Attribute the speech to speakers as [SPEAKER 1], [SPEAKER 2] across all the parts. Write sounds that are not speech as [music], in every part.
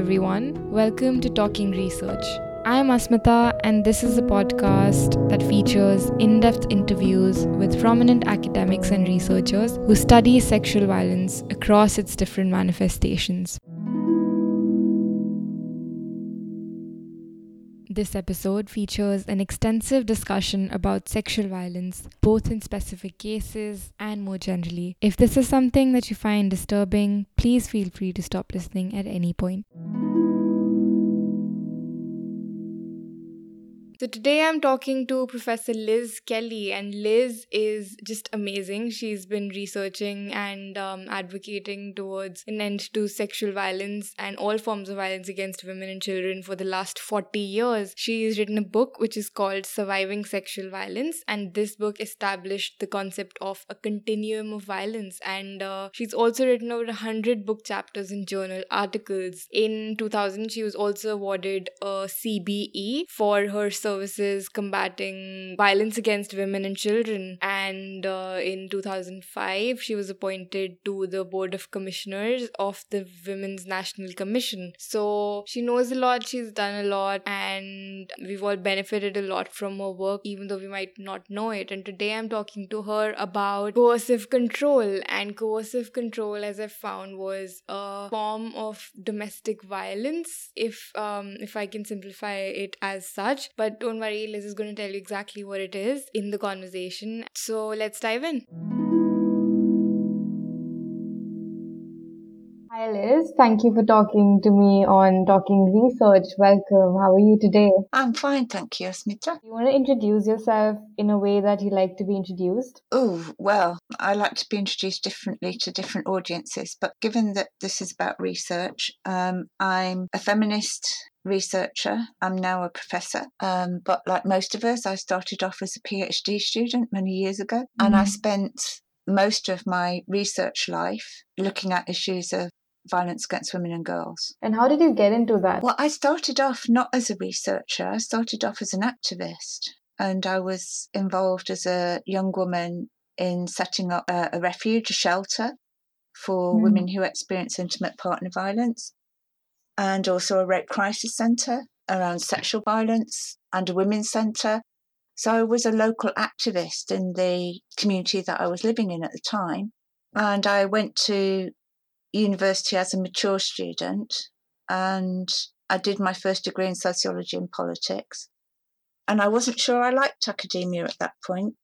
[SPEAKER 1] everyone. Welcome to Talking Research. I'm Asmita, and this is a podcast that features in depth interviews with prominent academics and researchers who study sexual violence across its different manifestations. This episode features an extensive discussion about sexual violence, both in specific cases and more generally. If this is something that you find disturbing, please feel free to stop listening at any point. So today I'm talking to Professor Liz Kelly, and Liz is just amazing. She's been researching and um, advocating towards an end to sexual violence and all forms of violence against women and children for the last 40 years. She's written a book which is called Surviving Sexual Violence, and this book established the concept of a continuum of violence. And uh, she's also written over 100 book chapters and journal articles. In 2000, she was also awarded a CBE for her services combating violence against women and children. And uh, in 2005, she was appointed to the Board of Commissioners of the Women's National Commission. So she knows a lot, she's done a lot, and we've all benefited a lot from her work, even though we might not know it. And today I'm talking to her about coercive control. And coercive control, as I found, was a form of domestic violence, if um, if I can simplify it as such. But don't worry, Liz is going to tell you exactly what it is in the conversation. So let's dive in. Hi, Liz. Thank you for talking to me on Talking Research. Welcome. How are you today?
[SPEAKER 2] I'm fine, thank you, Asmita.
[SPEAKER 1] You want to introduce yourself in a way that you like to be introduced?
[SPEAKER 2] Oh, well, I like to be introduced differently to different audiences, but given that this is about research, um, I'm a feminist researcher. I'm now a professor. Um, but like most of us, I started off as a PhD student many years ago, mm-hmm. and I spent most of my research life looking at issues of violence against women and girls.
[SPEAKER 1] And how did you get into that?
[SPEAKER 2] Well, I started off not as a researcher, I started off as an activist. And I was involved as a young woman in setting up a, a refuge, a shelter for mm. women who experience intimate partner violence, and also a rape crisis centre around sexual violence and a women's centre. So I was a local activist in the community that I was living in at the time. And I went to university as a mature student and I did my first degree in sociology and politics. And I wasn't sure I liked academia at that point.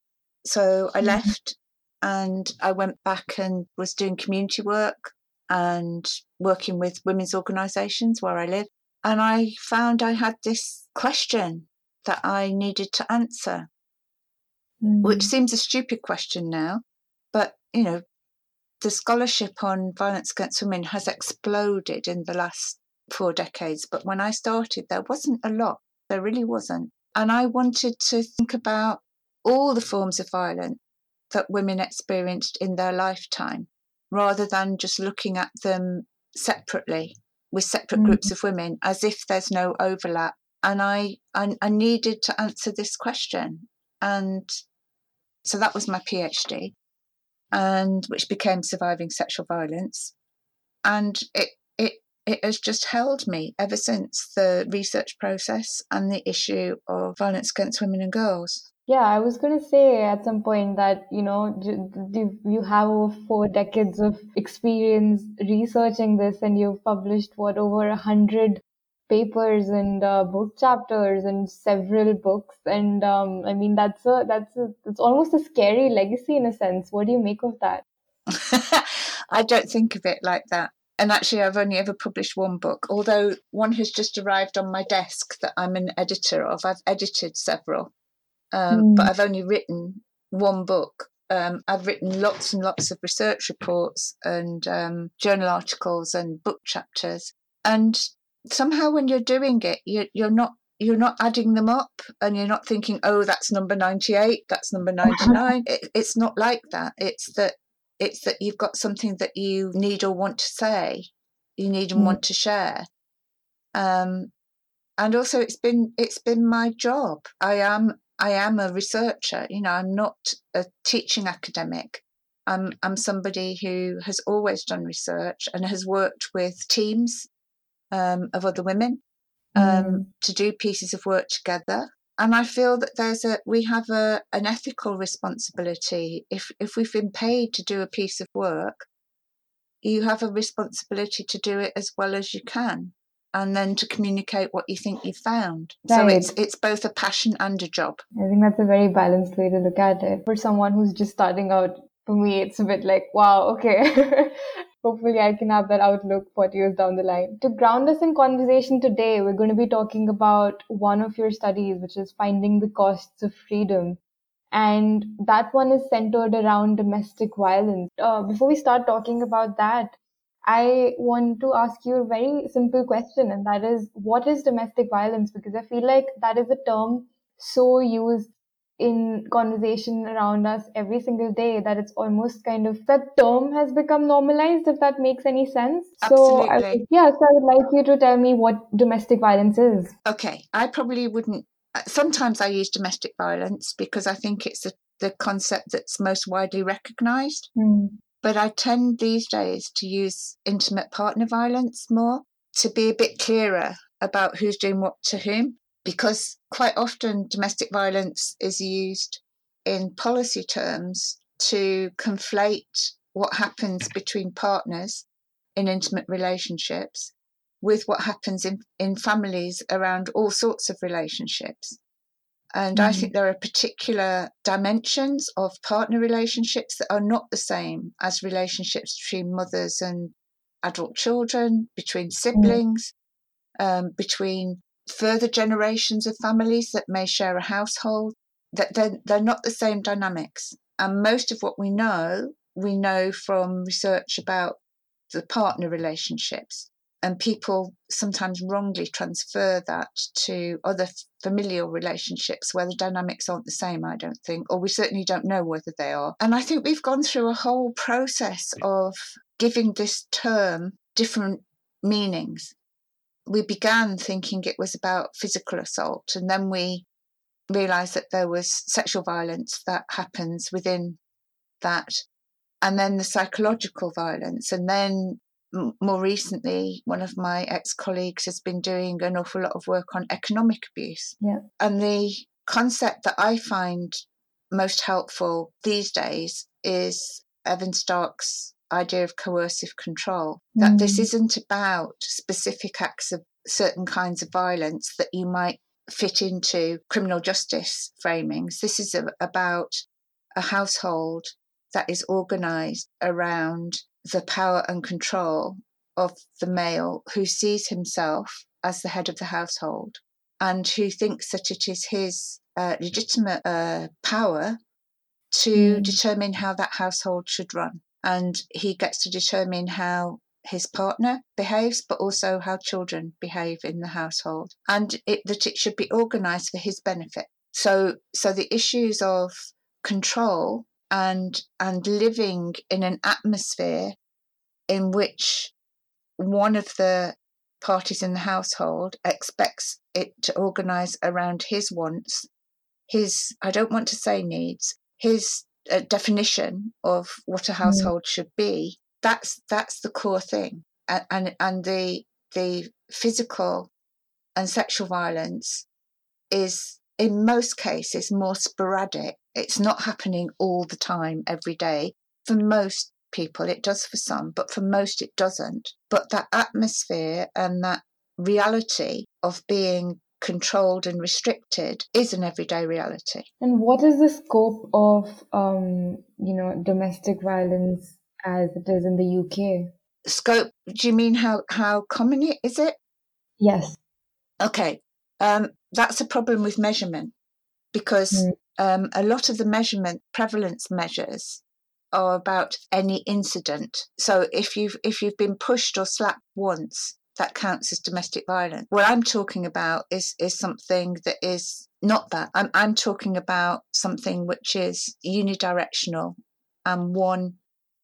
[SPEAKER 2] So I mm-hmm. left and I went back and was doing community work and working with women's organisations where I live. And I found I had this question that I needed to answer, mm. which seems a stupid question now. But, you know, the scholarship on violence against women has exploded in the last four decades. But when I started, there wasn't a lot. There really wasn't. And I wanted to think about all the forms of violence that women experienced in their lifetime rather than just looking at them separately with separate mm-hmm. groups of women as if there's no overlap. And I, I, I needed to answer this question. And so that was my PhD and which became surviving sexual violence. And it it it has just held me ever since the research process and the issue of violence against women and girls.
[SPEAKER 1] Yeah, I was going to say at some point that, you know, you have over four decades of experience researching this and you've published what over a hundred papers and uh, book chapters and several books and um, i mean that's a that's a it's almost a scary legacy in a sense. What do you make of that? [laughs]
[SPEAKER 2] I don't think of it like that. And actually i've only ever published one book although one has just arrived on my desk that i'm an editor of. I've edited several um, mm. but i've only written one book um, I've written lots and lots of research reports and um, journal articles and book chapters. And somehow when you're doing it, you, you're not you're not adding them up and you're not thinking, oh, that's number 98, that's number [laughs] 99. it, it's not like that. It's that it's that you've got something that you need or want to say, you need and mm. want to share. Um, and also it's been it's been my job. I am I am a researcher, you know, I'm not a teaching academic. I'm I'm somebody who has always done research and has worked with teams um, of other women um, mm. to do pieces of work together. And I feel that there's a we have a an ethical responsibility. If if we've been paid to do a piece of work, you have a responsibility to do it as well as you can and then to communicate what you think you've found. Right. So it's it's both a passion and a job.
[SPEAKER 1] I think that's a very balanced way to look at it. For someone who's just starting out, for me it's a bit like, wow, okay. [laughs] Hopefully I can have that outlook 40 years down the line. To ground us in conversation today, we're going to be talking about one of your studies, which is finding the costs of freedom. And that one is centered around domestic violence. Uh, before we start talking about that, I want to ask you a very simple question, and that is what is domestic violence? Because I feel like that is a term so used in conversation around us every single day that it's almost kind of that term has become normalized if that makes any sense
[SPEAKER 2] Absolutely. so I,
[SPEAKER 1] yeah so i would like you to tell me what domestic violence is
[SPEAKER 2] okay i probably wouldn't uh, sometimes i use domestic violence because i think it's a, the concept that's most widely recognized
[SPEAKER 1] mm.
[SPEAKER 2] But I tend these days to use intimate partner violence more to be a bit clearer about who's doing what to whom, because quite often domestic violence is used in policy terms to conflate what happens between partners in intimate relationships with what happens in, in families around all sorts of relationships. And mm-hmm. I think there are particular dimensions of partner relationships that are not the same as relationships between mothers and adult children, between mm. siblings, mm-hmm. um, between further generations of families that may share a household. That they're, they're not the same dynamics. And most of what we know, we know from research about the partner relationships and people sometimes wrongly transfer that to other familial relationships where the dynamics aren't the same, I don't think, or we certainly don't know whether they are. And I think we've gone through a whole process of giving this term different meanings. We began thinking it was about physical assault, and then we realised that there was sexual violence that happens within that, and then the psychological violence, and then more recently, one of my ex colleagues has been doing an awful lot of work on economic abuse.
[SPEAKER 1] Yeah.
[SPEAKER 2] And the concept that I find most helpful these days is Evan Stark's idea of coercive control. That mm. this isn't about specific acts of certain kinds of violence that you might fit into criminal justice framings. This is a, about a household that is organized around the power and control of the male who sees himself as the head of the household and who thinks that it is his uh, legitimate uh, power to mm. determine how that household should run. And he gets to determine how his partner behaves, but also how children behave in the household, and it, that it should be organised for his benefit. So, so the issues of control and and living in an atmosphere in which one of the parties in the household expects it to organize around his wants his i don't want to say needs his uh, definition of what a mm. household mm. should be that's that's the core thing and, and and the the physical and sexual violence is in most cases more sporadic. It's not happening all the time, every day. For most people, it does for some, but for most, it doesn't. But that atmosphere and that reality of being controlled and restricted is an everyday reality.
[SPEAKER 1] And what is the scope of, um, you know, domestic violence as it is in the UK?
[SPEAKER 2] Scope? Do you mean how how common it is it?
[SPEAKER 1] Yes.
[SPEAKER 2] Okay. Um, that's a problem with measurement because mm. um, a lot of the measurement prevalence measures are about any incident. So if you've if you've been pushed or slapped once, that counts as domestic violence. What I'm talking about is is something that is not that. I'm I'm talking about something which is unidirectional and one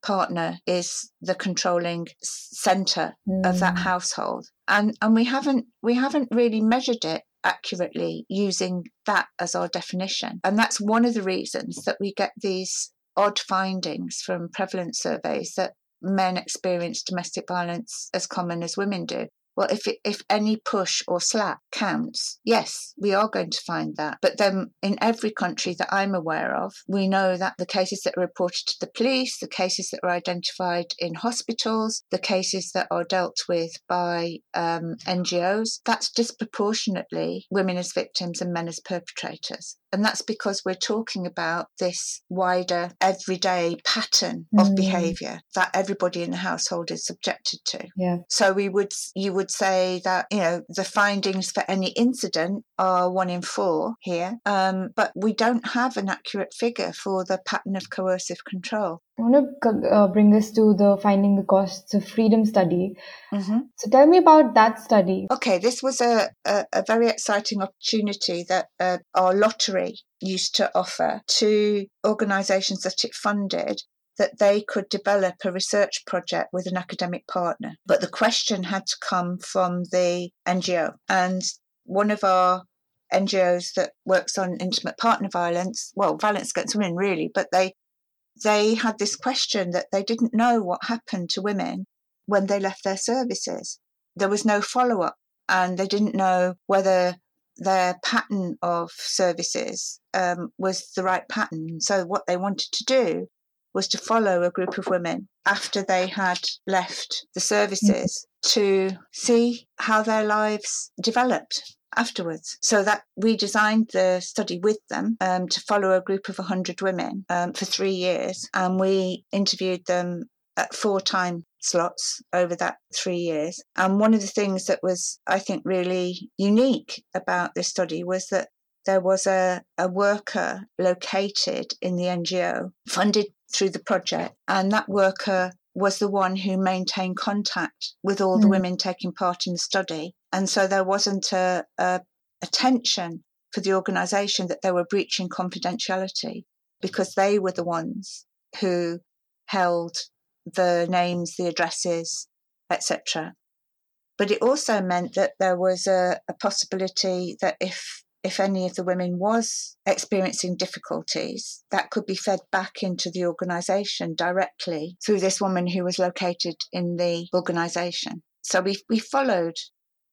[SPEAKER 2] partner is the controlling center mm. of that mm. household and and we haven't we haven't really measured it accurately using that as our definition. And that's one of the reasons that we get these odd findings from prevalence surveys that men experience domestic violence as common as women do. Well, if it, if any push or slap counts, yes, we are going to find that. But then, in every country that I'm aware of, we know that the cases that are reported to the police, the cases that are identified in hospitals, the cases that are dealt with by um, NGOs, that's disproportionately women as victims and men as perpetrators. And that's because we're talking about this wider, everyday pattern of
[SPEAKER 1] Mm.
[SPEAKER 2] behaviour that everybody in the household is subjected to.
[SPEAKER 1] Yeah.
[SPEAKER 2] So we would you would say that you know the findings for any incident are one in four here, um, but we don't have an accurate figure for the pattern of coercive control.
[SPEAKER 1] I want to uh, bring this to the Finding the Costs of Freedom study.
[SPEAKER 2] hmm
[SPEAKER 1] So tell me about that study.
[SPEAKER 2] Okay, this was a, a, a very exciting opportunity that uh, our lottery used to offer to organisations that it funded that they could develop a research project with an academic partner. But the question had to come from the NGO. And one of our NGOs that works on intimate partner violence, well, violence against women really, but they they had this question that they didn't know what happened to women when they left their services. There was no follow up and they didn't know whether their pattern of services um, was the right pattern. So, what they wanted to do was to follow a group of women after they had left the services to see how their lives developed afterwards. So that we designed the study with them um, to follow a group of 100 women um, for three years, and we interviewed them at four time slots over that three years. And one of the things that was, I think, really unique about this study was that there was a, a worker located in the NGO funded through the project, and that worker was the one who maintained contact with all the
[SPEAKER 1] Mm.
[SPEAKER 2] women taking part in the study. And so there wasn't a, a, a tension for the organisation that they were breaching confidentiality because they were the ones who held the names, the addresses, etc. But it also meant that there was a, a possibility that if if any of the women was experiencing difficulties, that could be fed back into the organisation directly through this woman who was located in the organisation. So we we followed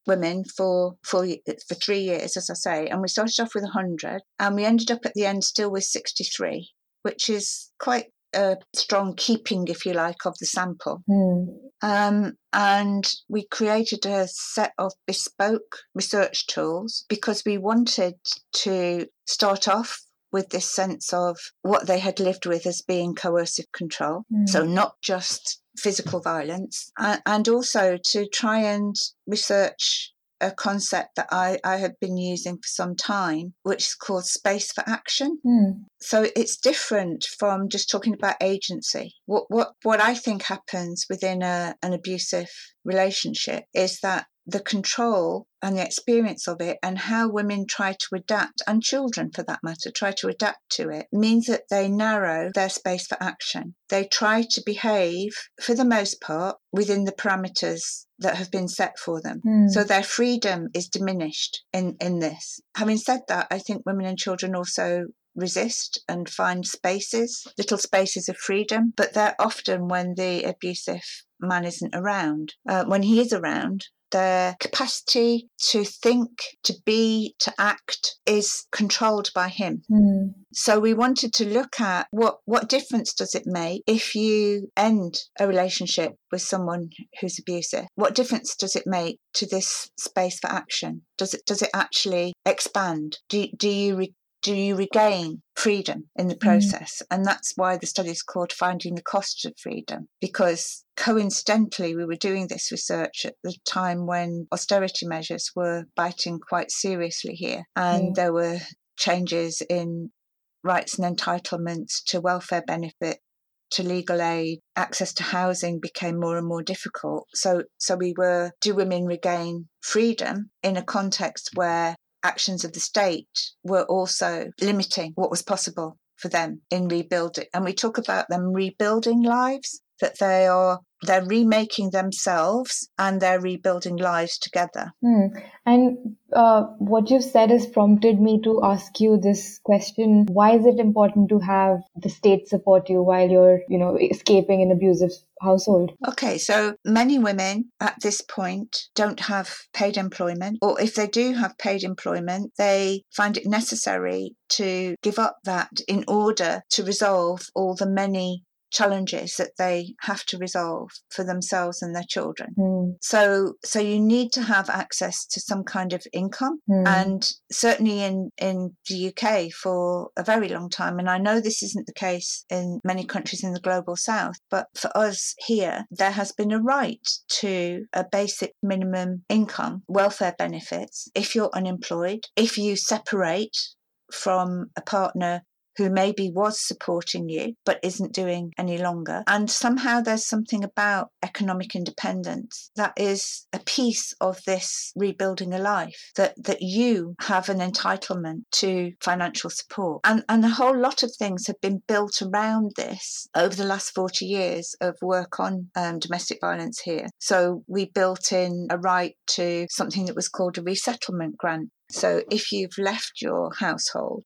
[SPEAKER 2] women for for for three years, as I say, and we started off with hundred, and we ended up at the end still with sixty three, which is quite a strong keeping, if you like, of the sample.
[SPEAKER 1] Hmm.
[SPEAKER 2] Um, and we created a set of bespoke research tools because we wanted to start off with this sense of what they had lived with as being coercive control.
[SPEAKER 1] Mm.
[SPEAKER 2] So, not just physical violence, and also to try and research a concept that I, I had been using for some time, which is called space for action
[SPEAKER 1] Hmm.
[SPEAKER 2] so it's different from just talking about agency. What what what I think happens within a, an abusive relationship is that the control and the experience of it and how women try to adapt and children for that matter try to adapt to it means that they narrow their space for action. They try to behave for the most part within the parameters that have been set for them.
[SPEAKER 1] Hmm.
[SPEAKER 2] so their freedom is diminished in in this. Having said that i think women and children also resist and find spaces, little spaces of freedom, but they're often when the abusive man isn't around. Uh, when he is around, their capacity to think, to be, to act is controlled by him.
[SPEAKER 1] Hmm.
[SPEAKER 2] So we wanted to look at what what difference does it make if you end a relationship with someone who's abusive? What difference does it make to this space for action? Does it does it actually expand? Do do you re, do you regain freedom in the mm-hmm. process? And that's why the study is called Finding the Cost of Freedom, because coincidentally, we were doing this research at the time when austerity measures were biting quite seriously here, and
[SPEAKER 1] Yeah.
[SPEAKER 2] there were changes in rights and entitlements to welfare benefit to legal aid access to housing became more and more difficult so so we were do women regain freedom in a context where actions of the state were also limiting what was possible for them in rebuilding. And we talk about them rebuilding lives that they are they're remaking themselves and they're rebuilding lives together.
[SPEAKER 1] Hmm. And uh, what you've said has prompted me to ask you this question: Why is it important to have the state support you while you're, you know, escaping an abusive household?
[SPEAKER 2] Okay, so many women at this point don't have paid employment, or if they do have paid employment, they find it necessary to give up that in order to resolve all the many challenges that they have to resolve for themselves and their children. Mm. So so you need to have access to some kind of income mm. and certainly in in the UK for a very long time and I know this isn't the case in many countries in the global south but for us here there has been a right to a basic minimum income welfare benefits if you're unemployed if you separate from a partner who maybe was supporting you but isn't doing any longer. And somehow there's something about economic independence that is a piece of this rebuilding a life that, that you have an entitlement to financial support. And, and a whole lot of things have been built around this over the last 40 years of work on um, domestic violence here. So we built in a right to something that was called a resettlement grant. So if you've left your household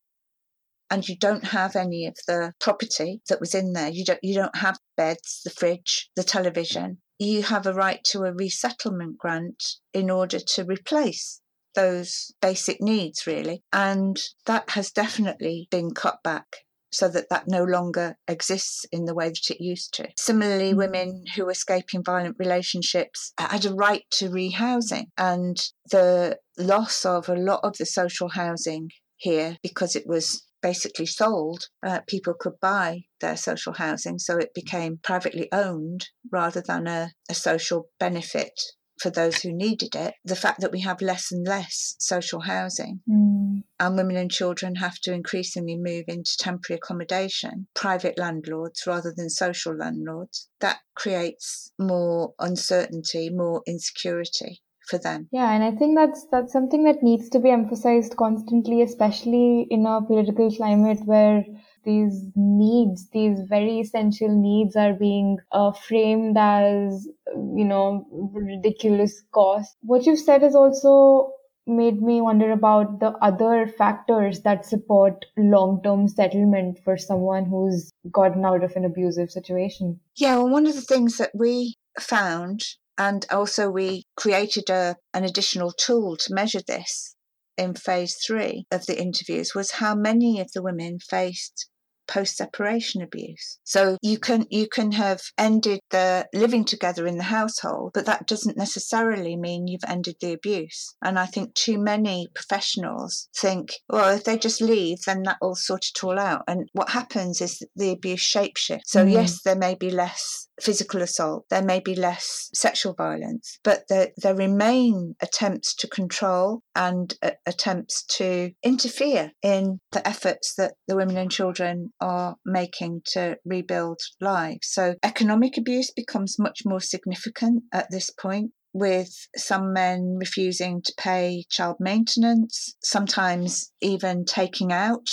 [SPEAKER 2] and you don't have any of the property that was in there. You don't you don't have beds, the fridge, the television. You have a right to a resettlement grant in order to replace those basic needs really and that has definitely been cut back so that that no longer exists in the way that it used to. Similarly, mm-hmm. women who were escaping violent relationships had a right to rehousing, and the loss of a lot of the social housing here because it was basically sold, uh, people could buy their social housing. So it became privately owned rather than a, a social benefit for those who needed it. The fact that we have less and less social housing mm. and women and children have to increasingly move into temporary accommodation, private landlords rather than social landlords, that creates more uncertainty, more insecurity for them.
[SPEAKER 1] Yeah, and I think that's that's something that needs to be emphasized constantly, especially in a political climate where these needs, these very essential needs, are being uh, framed as you know ridiculous cost. What you've said is also made me wonder about the other factors that support long-term settlement for someone who's gotten out of an abusive situation.
[SPEAKER 2] Yeah, well, one of the things that we found and also, we created a, an additional tool to measure this in phase three of the interviews was how many of the women faced post separation abuse. So you can you can have ended the living together in the household, but that doesn't necessarily mean you've ended the abuse. And I think too many professionals think, well, if they just leave, then that will sort it all out. And what happens is the abuse shapeshifts. So mm. yes, there may be less physical assault, there may be less sexual violence, but there, there remain attempts to control and uh, attempts to interfere in the efforts that the women and children are making to rebuild lives. So economic abuse becomes much more significant at this point with some men refusing to pay child maintenance, sometimes even taking out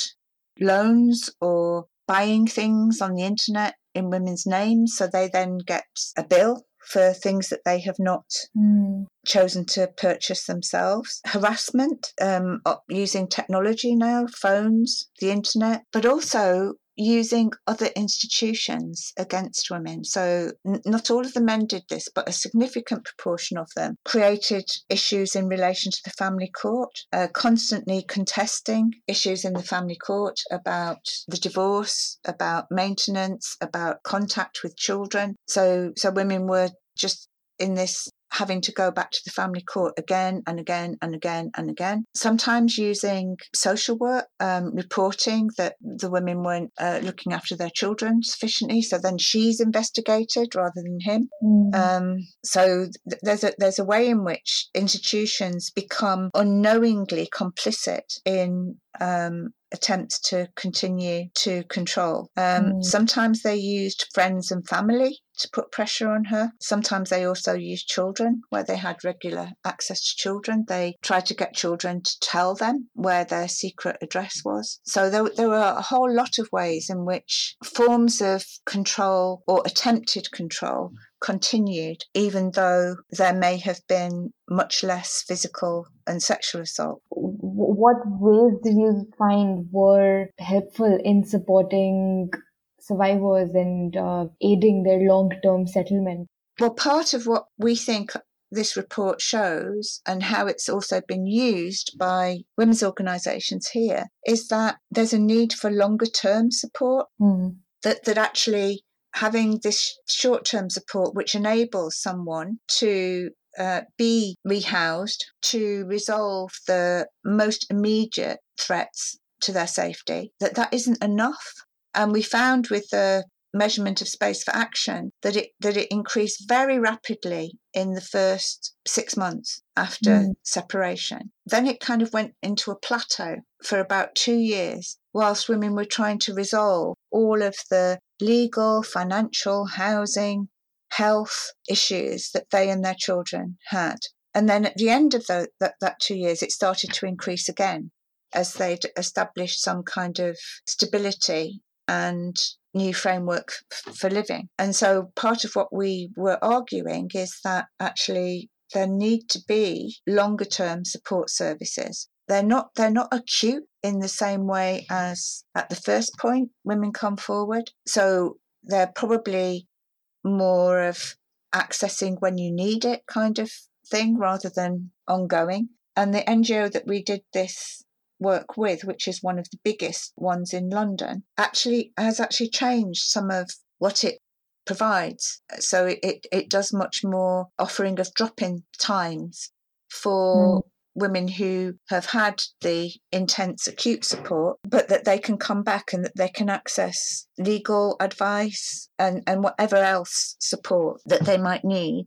[SPEAKER 2] loans or buying things on the internet in women's names. So they then get a bill for things that they have not mm. chosen to purchase themselves. Harassment um, using technology now, phones, the internet, but also using other institutions against women. So, n- not all of the men did this, but a significant proportion of them created issues in relation to the family court, uh, constantly contesting issues in the family court about the divorce, about maintenance, about contact with children. So, so women were just in this having to go back to the family court again and again and again and again. Sometimes using social work, um, reporting that the women weren't uh, looking after their children sufficiently, so then she's investigated rather than him. Mm. Um, so th- there's a there's a way in which institutions become unknowingly complicit in um, attempts to continue to control. Um, mm. Sometimes they used friends and family to put pressure on her. Sometimes they also used children where they had regular access to children. They tried to get children to tell them where their secret address was. So there, there were a whole lot of ways in which forms of control or attempted control continued, even though there may have been much less physical and sexual assault.
[SPEAKER 3] What ways did you find were helpful in supporting survivors and uh, aiding their long term settlement?
[SPEAKER 2] Well, part of what we think this report shows and how it's also been used by women's organisations here is that there's a need for longer term support. Mm. That, that actually having this short term support, which enables someone to uh, be rehoused to resolve the most immediate threats to their safety, that that isn't enough. And we found with the measurement of space for action that it that it increased very rapidly in the first six months after mm. separation. Then it kind of went into a plateau for about two years whilst women were trying to resolve all of the legal, financial, housing, health issues that they and their children had. And then at the end of the, that, that two years, it started to increase again as they'd established some kind of stability and new framework f- for living. And so part of what we were arguing is that actually there need to be longer term support services they're not they're not acute in the same way as at the first point women come forward. So they're probably more of accessing when you need it kind of thing rather than ongoing. And the NGO that we did this work with, which is one of the biggest ones in London, actually has actually changed some of what it provides. So it, it, it does much more offering of drop in times for mm women who have had the intense acute support, but that they can come back and that they can access legal advice and, and whatever else support that they might need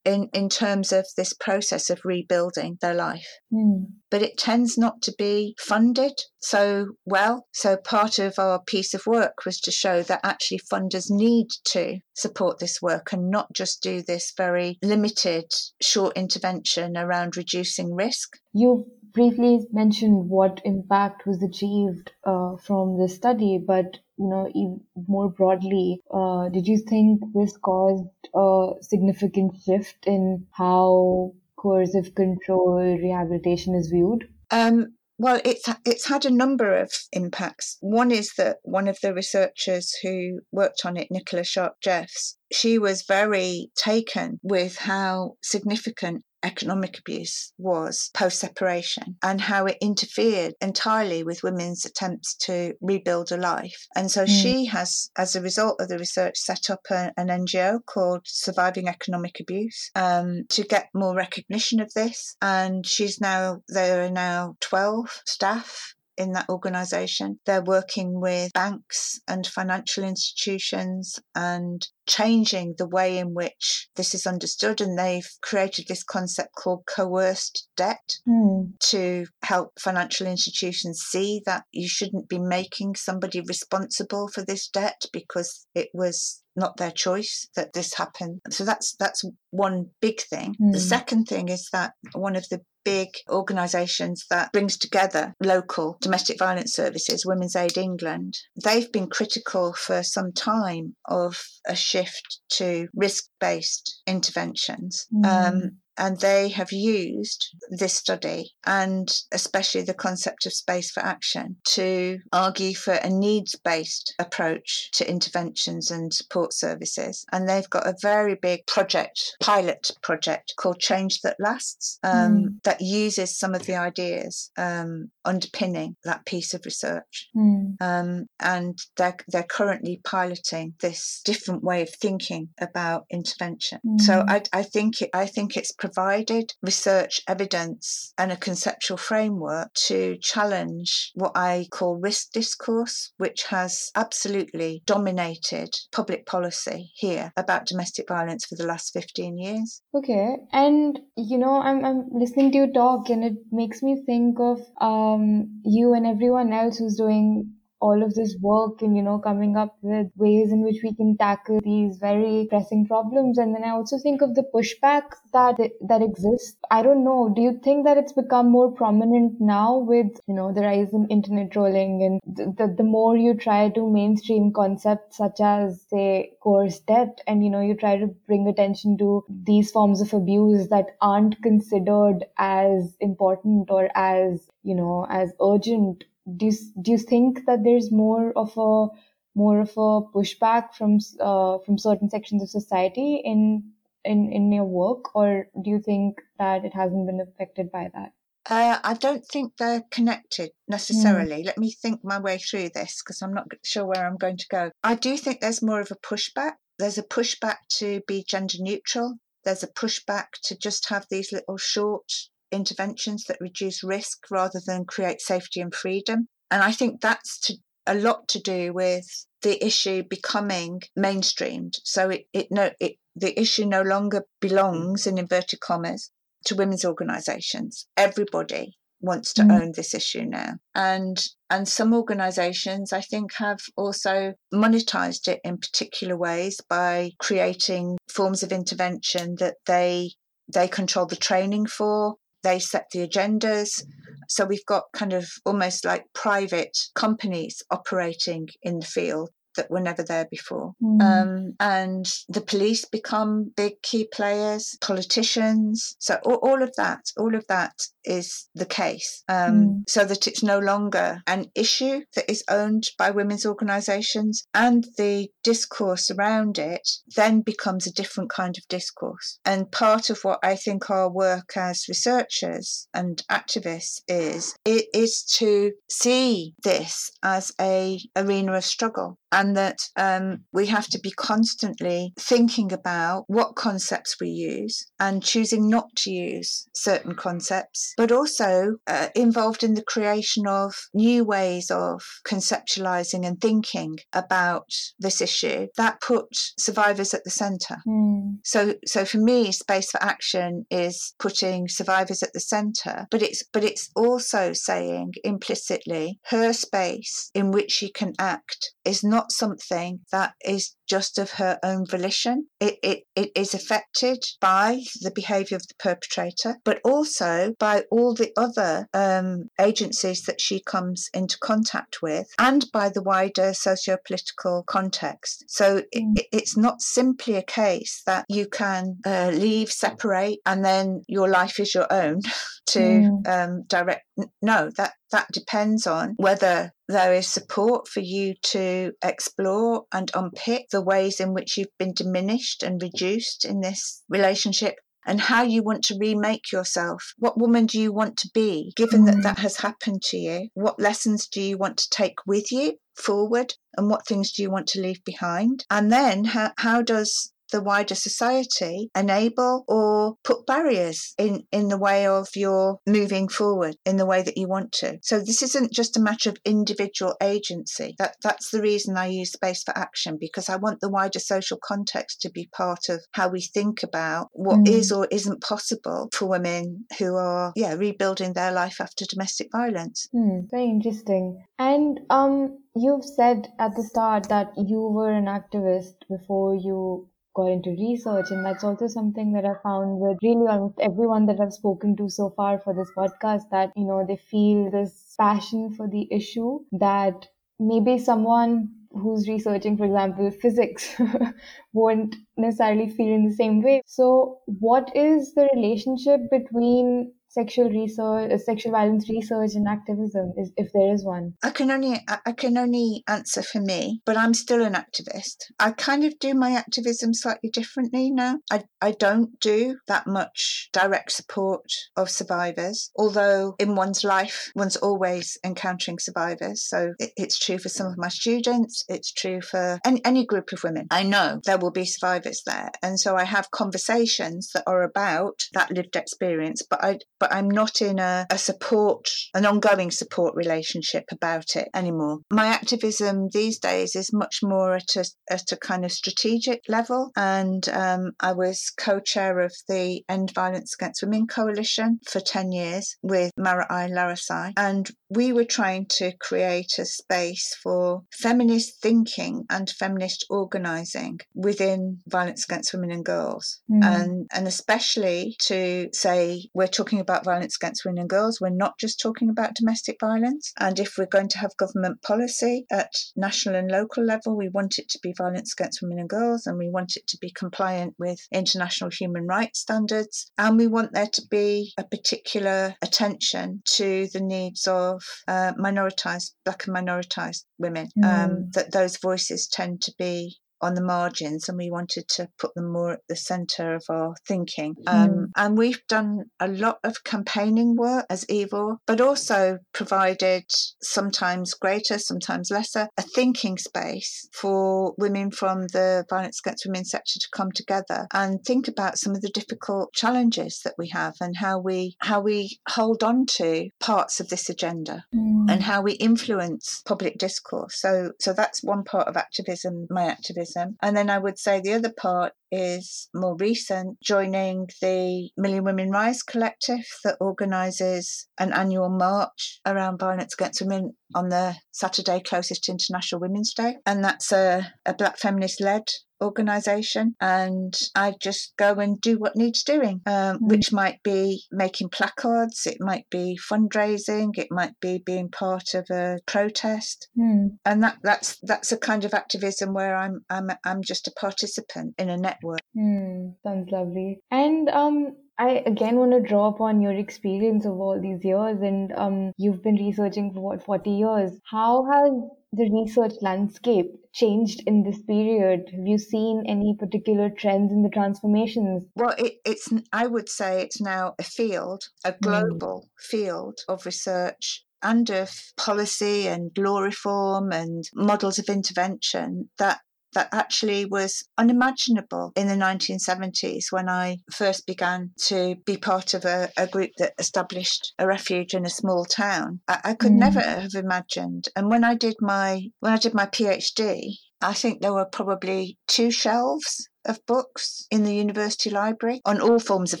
[SPEAKER 2] in, in terms of this process of rebuilding their life. Mm. But it tends not to be funded so well. So part of our piece of work was to show that actually funders need to support this work and not just do this very limited short intervention around reducing risk.
[SPEAKER 3] You briefly mentioned what impact was achieved uh, from the study, but you know, more broadly, uh, did you think this caused a significant shift in how coercive control rehabilitation is viewed?
[SPEAKER 2] Um, well, it's it's had a number of impacts. One is that one of the researchers who worked on it, Nicola Sharp Jeffs, she was very taken with how significant economic abuse was post separation and how it interfered entirely with women's attempts to rebuild a life. And so mm. she has, as a result of the research, set up a, an NGO called Surviving Economic Abuse um, to get more recognition of this. And she's now, there are now 12 staff in that organization. They're working with banks and financial institutions and changing the way in which this is understood. And they've created this concept called coerced debt mm. to help financial institutions see that you shouldn't be making somebody responsible for this debt because it was not their choice that this happened. So that's that's one big thing. Mm. The hmm. second thing is that one of the big organisations that brings together local domestic violence services, Women's Aid England, they've been critical for some time of a shift to risk based interventions. Mm. Um, and they have used this study and especially the concept of space for action to argue for a needs based approach to interventions and support services. And they've got a very big project, pilot project called Change That Lasts, um, mm. that uses some of the ideas um, underpinning that piece of research. Mm. Um, and they're, they're currently piloting this different way of thinking about intervention. Mm. So I, I think it, I think it's provided research evidence and a conceptual framework to challenge what I call risk discourse, which has absolutely dominated public policy here about domestic violence for the last 15 years.
[SPEAKER 3] Okay. And, you know, I'm, I'm listening to you talk and it makes me think of um, you and everyone else who's doing
[SPEAKER 1] all of this work and, you know, coming up with ways in which we can tackle these very pressing problems. And then I also think of the pushback that, that exists. I don't know. Do you think that it's become more prominent now with, you know, the rise in internet trolling and the, the, the more you try to mainstream concepts such as, say, coerce debt and, you know, you try to bring attention to these forms of abuse that aren't considered as important or as, you know, as urgent do you, do you think that there's more of a more of a pushback from uh, from certain sections of society in in in your work, or do you think that it hasn't been affected by that?
[SPEAKER 2] Uh, I don't think they're connected necessarily. Mm. Let me think my way through this because I'm not sure where I'm going to go. I do think there's more of a pushback. There's a pushback to be gender neutral. There's a pushback to just have these little short interventions that reduce risk rather than create safety and freedom. And I think that's to, a lot to do with the issue becoming mainstreamed. So it, it no it the issue no longer belongs in inverted commas to women's organisations. Everybody wants to mm. own this issue now. And and some organizations I think have also monetized it in particular ways by creating forms of intervention that they they control the training for they set the agendas. So we've got kind of almost like private companies operating in the field that were never there before. Mm. Um, and the police become big key players, politicians. So all, all, of that, all of that is the case. Um, mm. So that it's no longer an issue that is owned by women's organisations, and the discourse around it then becomes a different kind of discourse. And part of what I think our work as researchers and activists is, it is to see this as a arena of struggle and that um, we have to be constantly thinking about what concepts we use and choosing not to use certain concepts, but also uh, involved in the creation of new ways of conceptualizing and thinking about this issue that put survivors at the center. Mm. So, so for me, space for action is putting survivors at the center, but it's but it's also saying implicitly her space in which she can act is not something that is just of her own volition. It, it, it is affected by the behaviour of the perpetrator, but also by all the other um, agencies that she comes into contact with and by the wider socio political context. So mm. it, it's not simply a case that you can uh, leave, separate, and then your life is your own [laughs] to mm. um, direct. No, that that depends on whether there is support for you to explore and unpick the ways in which you've been diminished and reduced in this relationship and how you want to remake yourself. What woman do you want to be, given mm. that that has happened to you? What lessons do you want to take with you forward? And what things do you want to leave behind? And then how, how does the wider society enable or put barriers in, in the way of your moving forward in the way that you want to. So this isn't just a matter of individual agency. That that's the reason I use space for action because I want the wider social context to be part of how we think about what mm. is or isn't possible for women who are yeah rebuilding their life after domestic violence.
[SPEAKER 1] Mm, very interesting. And um you've said at the start that you were an activist before you got into research and that's also something that i found with really almost everyone that i've spoken to so far for this podcast that you know they feel this passion for the issue that maybe someone who's researching for example physics [laughs] won't necessarily feel in the same way. So what is the relationship between sexual research, uh, sexual violence research and activism, is, if there is one?
[SPEAKER 2] I can only I can only answer for me, but I'm still an activist. I kind of do my activism slightly differently now. I I don't do that much direct support of survivors, although in one's life one's always encountering survivors. So it, it's true for some of my students. It's true for any, any group of women. I know there will be survivors there, and so I have conversations that are about that lived experience. But I but I'm not in a, a support, an ongoing support relationship about it anymore. My activism these days is much more at a, at a kind of strategic level. And um, I was co chair of the End Violence Against Women Coalition for 10 years with Marai Larasi. And we were trying to create a space for feminist thinking and feminist organising within violence against women and girls. Mm. And, and especially to say we're talking about violence against women and girls, we're not just talking about domestic violence. And if we're going to have government policy at national and local level, we want it to be violence against women and girls, and we want it to be compliant with international human rights standards. And we want there to be a particular attention to the needs of uh, minoritized, black and minoritized women. Um, mm. Um, that those voices tend to be on the margins and we wanted to put them more at the centre of our thinking. Um, mm. And we've done a lot of campaigning work as EVAW, but also provided sometimes greater, sometimes lesser, a thinking space for women from the violence against women sector to come together and think about some of the difficult challenges that we have and how we how we hold on to parts of this agenda mm. and how we influence public discourse. So so that's one part of activism, my activism and then I would say the other part is more recent, joining the Million Women Rise collective that organises an annual march around violence against women on the Saturday closest to International Women's Day. And that's a, a black feminist led organisation and I just go and do what needs doing, um, mm. which might be making placards, it might be fundraising, it might be being part of a protest, mm. and that that's that's a kind of activism where I'm I'm I'm just a participant in a network.
[SPEAKER 3] Mm, sounds lovely. And um, I again want to draw upon your experience of all these years, and um, you've been researching for what forty years. How has the research landscape changed in this period? Have you seen any particular trends in the transformations?
[SPEAKER 2] Well, it, it's I would say it's now a field, a hmm. global mm. field of research and of policy and law reform and models of intervention that that actually was unimaginable in the 1970s when I first began to be part of a, a group that established a refuge in a small town. I, I could mm. never have imagined. And when I did my when I did my PhD, I think there were probably two shelves of books in the university library on all forms of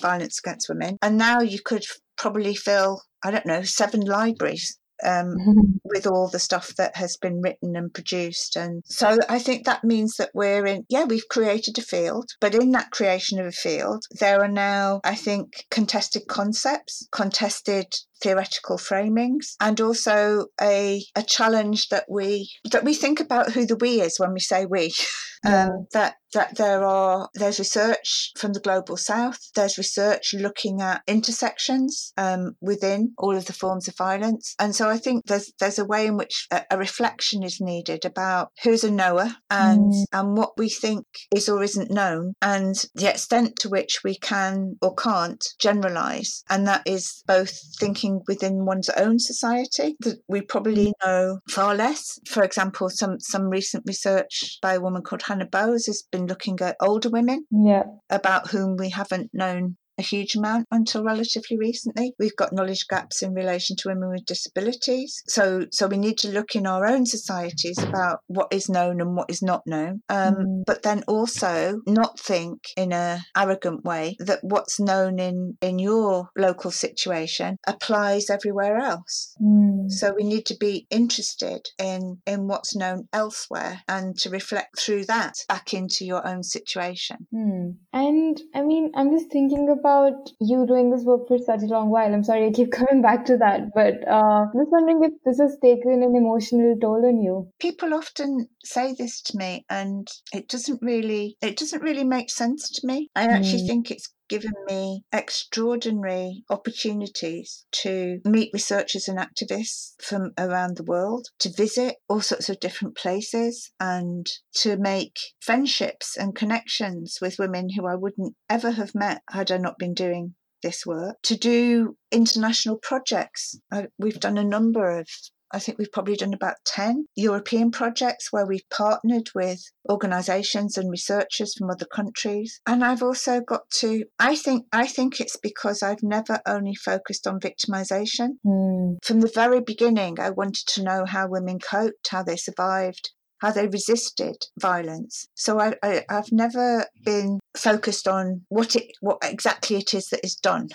[SPEAKER 2] violence against women. And now you could probably fill, I don't know, seven libraries um, [laughs] with all the stuff that has been written and produced. And so I think that means that we're in, yeah, we've created a field, but in that creation of a field, there are now, I think, contested concepts, contested theoretical framings and also a, a challenge that we that we think about who the we is when we say we [laughs] yeah. um, that that there are there's research from the global south there's research looking at intersections um, within all of the forms of violence and so i think there's there's a way in which a, a reflection is needed about who's a knower and mm. and what we think is or isn't known and the extent to which we can or can't generalize and that is both thinking within one's own society that we probably mm. know far less. For example, some some recent research by a woman called Hannah Bows has been looking at older women
[SPEAKER 3] yeah.
[SPEAKER 2] about whom we haven't known a huge amount until relatively recently. We've got knowledge gaps in relation to women with disabilities. So, so we need to look in our own societies about what is known and what is not known. Um, mm. But then also not think in a arrogant way that what's known in in your local situation applies everywhere else. Mm. So we need to be interested in in what's known elsewhere and to reflect through that back into your own situation.
[SPEAKER 3] Mm. And I mean, I'm just thinking about about you doing this work for such a long while. I'm sorry I keep [laughs] coming back to that, but uh, I'm just wondering if this has taken an emotional toll on you.
[SPEAKER 2] People often say this to me, and it doesn't really it doesn't really make sense to me. I actually mm. think it's given me extraordinary opportunities to meet researchers and activists from around the world, to visit all sorts of different places, and to make friendships and connections with women who I wouldn't ever have met had I not been doing this work, to do international projects. we've done a number of I think we've probably done about 10 European projects where we've partnered with organizations and researchers from other countries. And I've also got to, I think, I think it's because I've never only focused on victimization.
[SPEAKER 1] Mm.
[SPEAKER 2] From the very beginning, I wanted to know how women coped, how they survived, how they resisted violence. So I, I, have never been focused on what it what exactly it is that is done.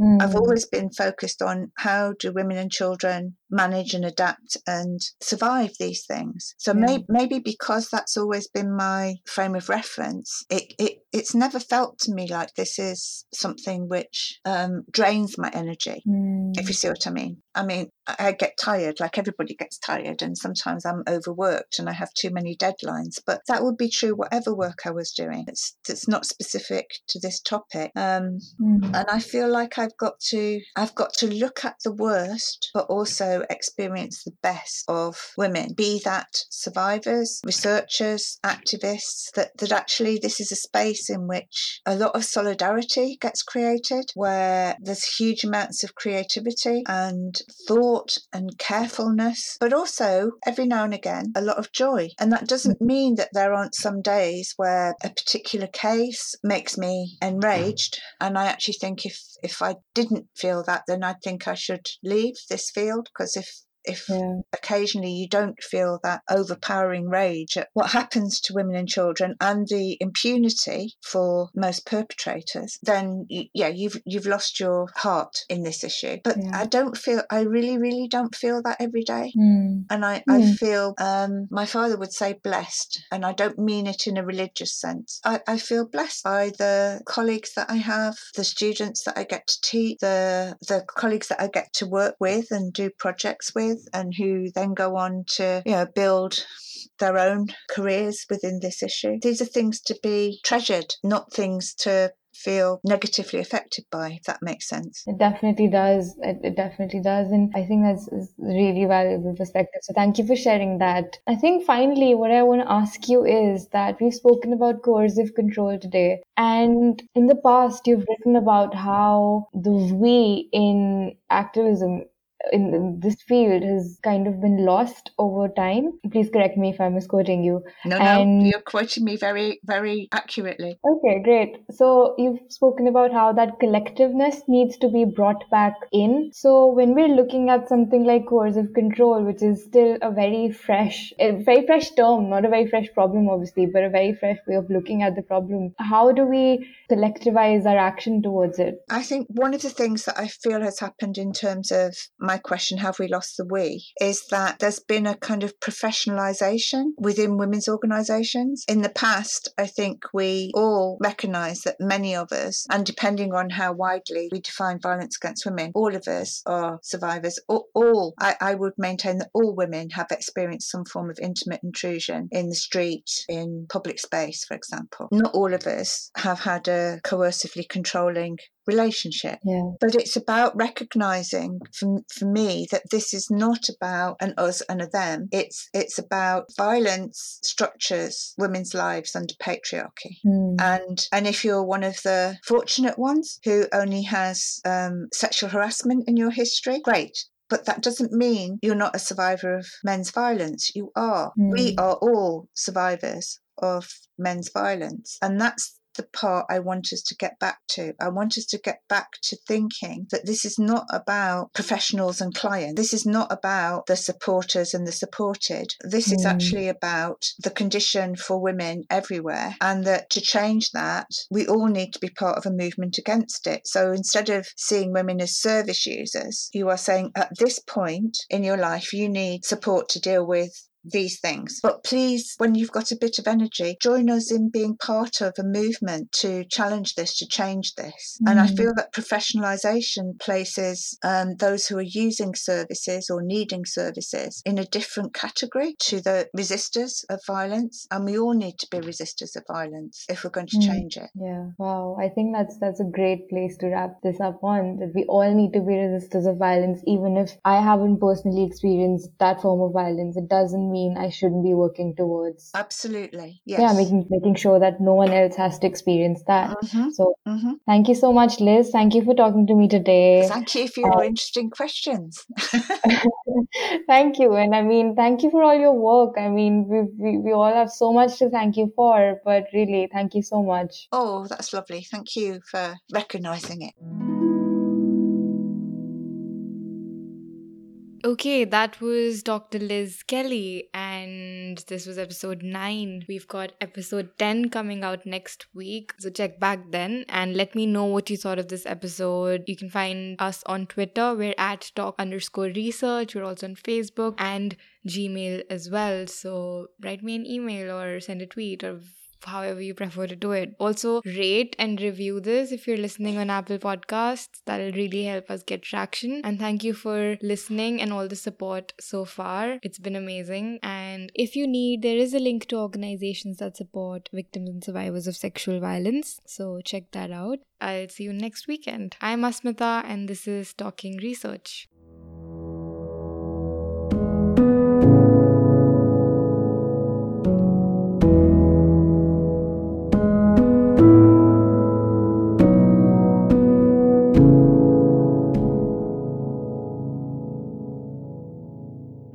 [SPEAKER 1] Mm.
[SPEAKER 2] I've always been focused on how do women and children manage and adapt and survive these things. So
[SPEAKER 1] Yeah.
[SPEAKER 2] may, maybe because that's always been my frame of reference, it, it it's never felt to me like this is something which um, drains my energy.
[SPEAKER 1] Mm.
[SPEAKER 2] If you see what I mean. I mean, I I get tired, like everybody gets tired, and sometimes I'm overworked and I have too many deadlines. But that would be true whatever work I was doing. It's it's not specific to this topic. Um,
[SPEAKER 1] Mm.
[SPEAKER 2] and I feel like I've got to I've got to look at the worst, but also experience the best of women. Be that survivors, researchers, activists. That that actually this is a space in which a lot of solidarity gets created, where there's huge amounts of creativity and thought and carefulness, but also every now and again a lot of joy. And that mm. doesn't mean that there aren't some days where a particular case makes me enraged. And I actually think if if I didn't feel that, then I'd think I should leave this field because if if
[SPEAKER 1] Yeah.
[SPEAKER 2] occasionally you don't feel that overpowering rage at what happens to women and children and the impunity for most perpetrators, then yeah, you've you've lost your heart in this issue. But
[SPEAKER 1] Yeah.
[SPEAKER 2] I don't feel I really really don't feel that every day.
[SPEAKER 1] Mm.
[SPEAKER 2] And I, I
[SPEAKER 1] Mm.
[SPEAKER 2] feel, um, my father would say blessed, and I don't mean it in a religious sense. I, I feel blessed by the colleagues that I have, the students that I get to teach, the, the colleagues that I get to work with and do projects with, and who then go on to, you know, build their own careers within this issue. These are things to be treasured, not things to feel negatively affected by, if that makes sense.
[SPEAKER 1] It definitely does. It, it definitely does. And I think that's really valuable perspective. So thank you for sharing that. I think finally, what I want to ask you is that we've spoken about coercive control today. And in the past, you've written about how the we in activism in, in this field has kind of been lost over time. Please correct me if I'm misquoting you.
[SPEAKER 2] No, no, you're quoting me very, very accurately.
[SPEAKER 1] Okay, great. So you've spoken about how that collectiveness needs to be brought back in. So when we're looking at something like coercive control, which is still a very fresh, a very fresh term, not a very fresh problem, obviously, but a very fresh way of looking at the problem, how do we collectivize our action towards it?
[SPEAKER 2] I think one of the things that I feel has happened in terms of my question, have we lost the we, is that there's been a kind of professionalization within women's organizations. In the past, I think we all recognize that many of us, and depending on how widely we define violence against women, all of us are survivors. All, all I, I would maintain that all women have experienced some form of intimate intrusion in the street, in public space, for example. Not all of us have had a coercively controlling relationship.
[SPEAKER 1] Yeah.
[SPEAKER 2] But it's about recognizing for, for me that this is not about an us and a them. It's it's about violence structures women's lives under patriarchy.
[SPEAKER 1] Hmm.
[SPEAKER 2] And and if you're one of the fortunate ones who only has um, sexual harassment in your history, great. But that doesn't mean you're not a survivor of men's violence. You are. We
[SPEAKER 1] Mm.
[SPEAKER 2] are all survivors of men's violence. And that's the part I want us to get back to. I want us to get back to thinking that this is not about professionals and clients. This is not about the supporters and the supported. This is
[SPEAKER 1] Mm.
[SPEAKER 2] actually about the condition for women everywhere. And that to change that, we all need to be part of a movement against it. So instead of seeing women as service users, you are saying at this point in your life, you need support to deal with these things. But please, when you've got a bit of energy, join us in being part of a movement to challenge this, to change this. And I
[SPEAKER 1] Mm.
[SPEAKER 2] feel that professionalization places um, those who are using services or needing services in a different category to the resistors of violence. And we all need to be resistors of violence if we're going to
[SPEAKER 1] Mm.
[SPEAKER 2] change it.
[SPEAKER 1] Yeah, wow. I think that's that's a great place to wrap this up on. That we all need to be resistors of violence, even if I haven't personally experienced that form of violence. It doesn't
[SPEAKER 3] mean I shouldn't be working towards.
[SPEAKER 2] Absolutely. Yes.
[SPEAKER 3] Yeah, making making sure that no one else has to experience that.
[SPEAKER 2] Mhm,
[SPEAKER 3] So
[SPEAKER 2] mhm.
[SPEAKER 3] thank you so much, Liz. Thank you for talking to me today.
[SPEAKER 2] Thank you for your interesting questions. [laughs]
[SPEAKER 3] thank you, and I mean, thank you for all your work. I mean, we, we we all have so much to thank you for, but really, thank you so much.
[SPEAKER 2] oh, that's lovely. Thank you for recognising it.
[SPEAKER 1] Okay, that was Dr. Liz Kelly, and this was episode 9. We've got episode 10 coming out next week, so check back then and let me know what you thought of this episode. You can find us on Twitter, we're at talk underscore research, we're also on Facebook and Gmail as well. So write me an email or send a tweet or however you prefer to do it. Also, rate and review this if you're listening on Apple Podcasts. That'll really help us get traction. And thank you for listening and all the support so far. It's been amazing. And if you need, there is a link to organizations that support victims and survivors of sexual violence. So check that out. I'll see you next weekend. I'm Asmita, and this is Talking Research.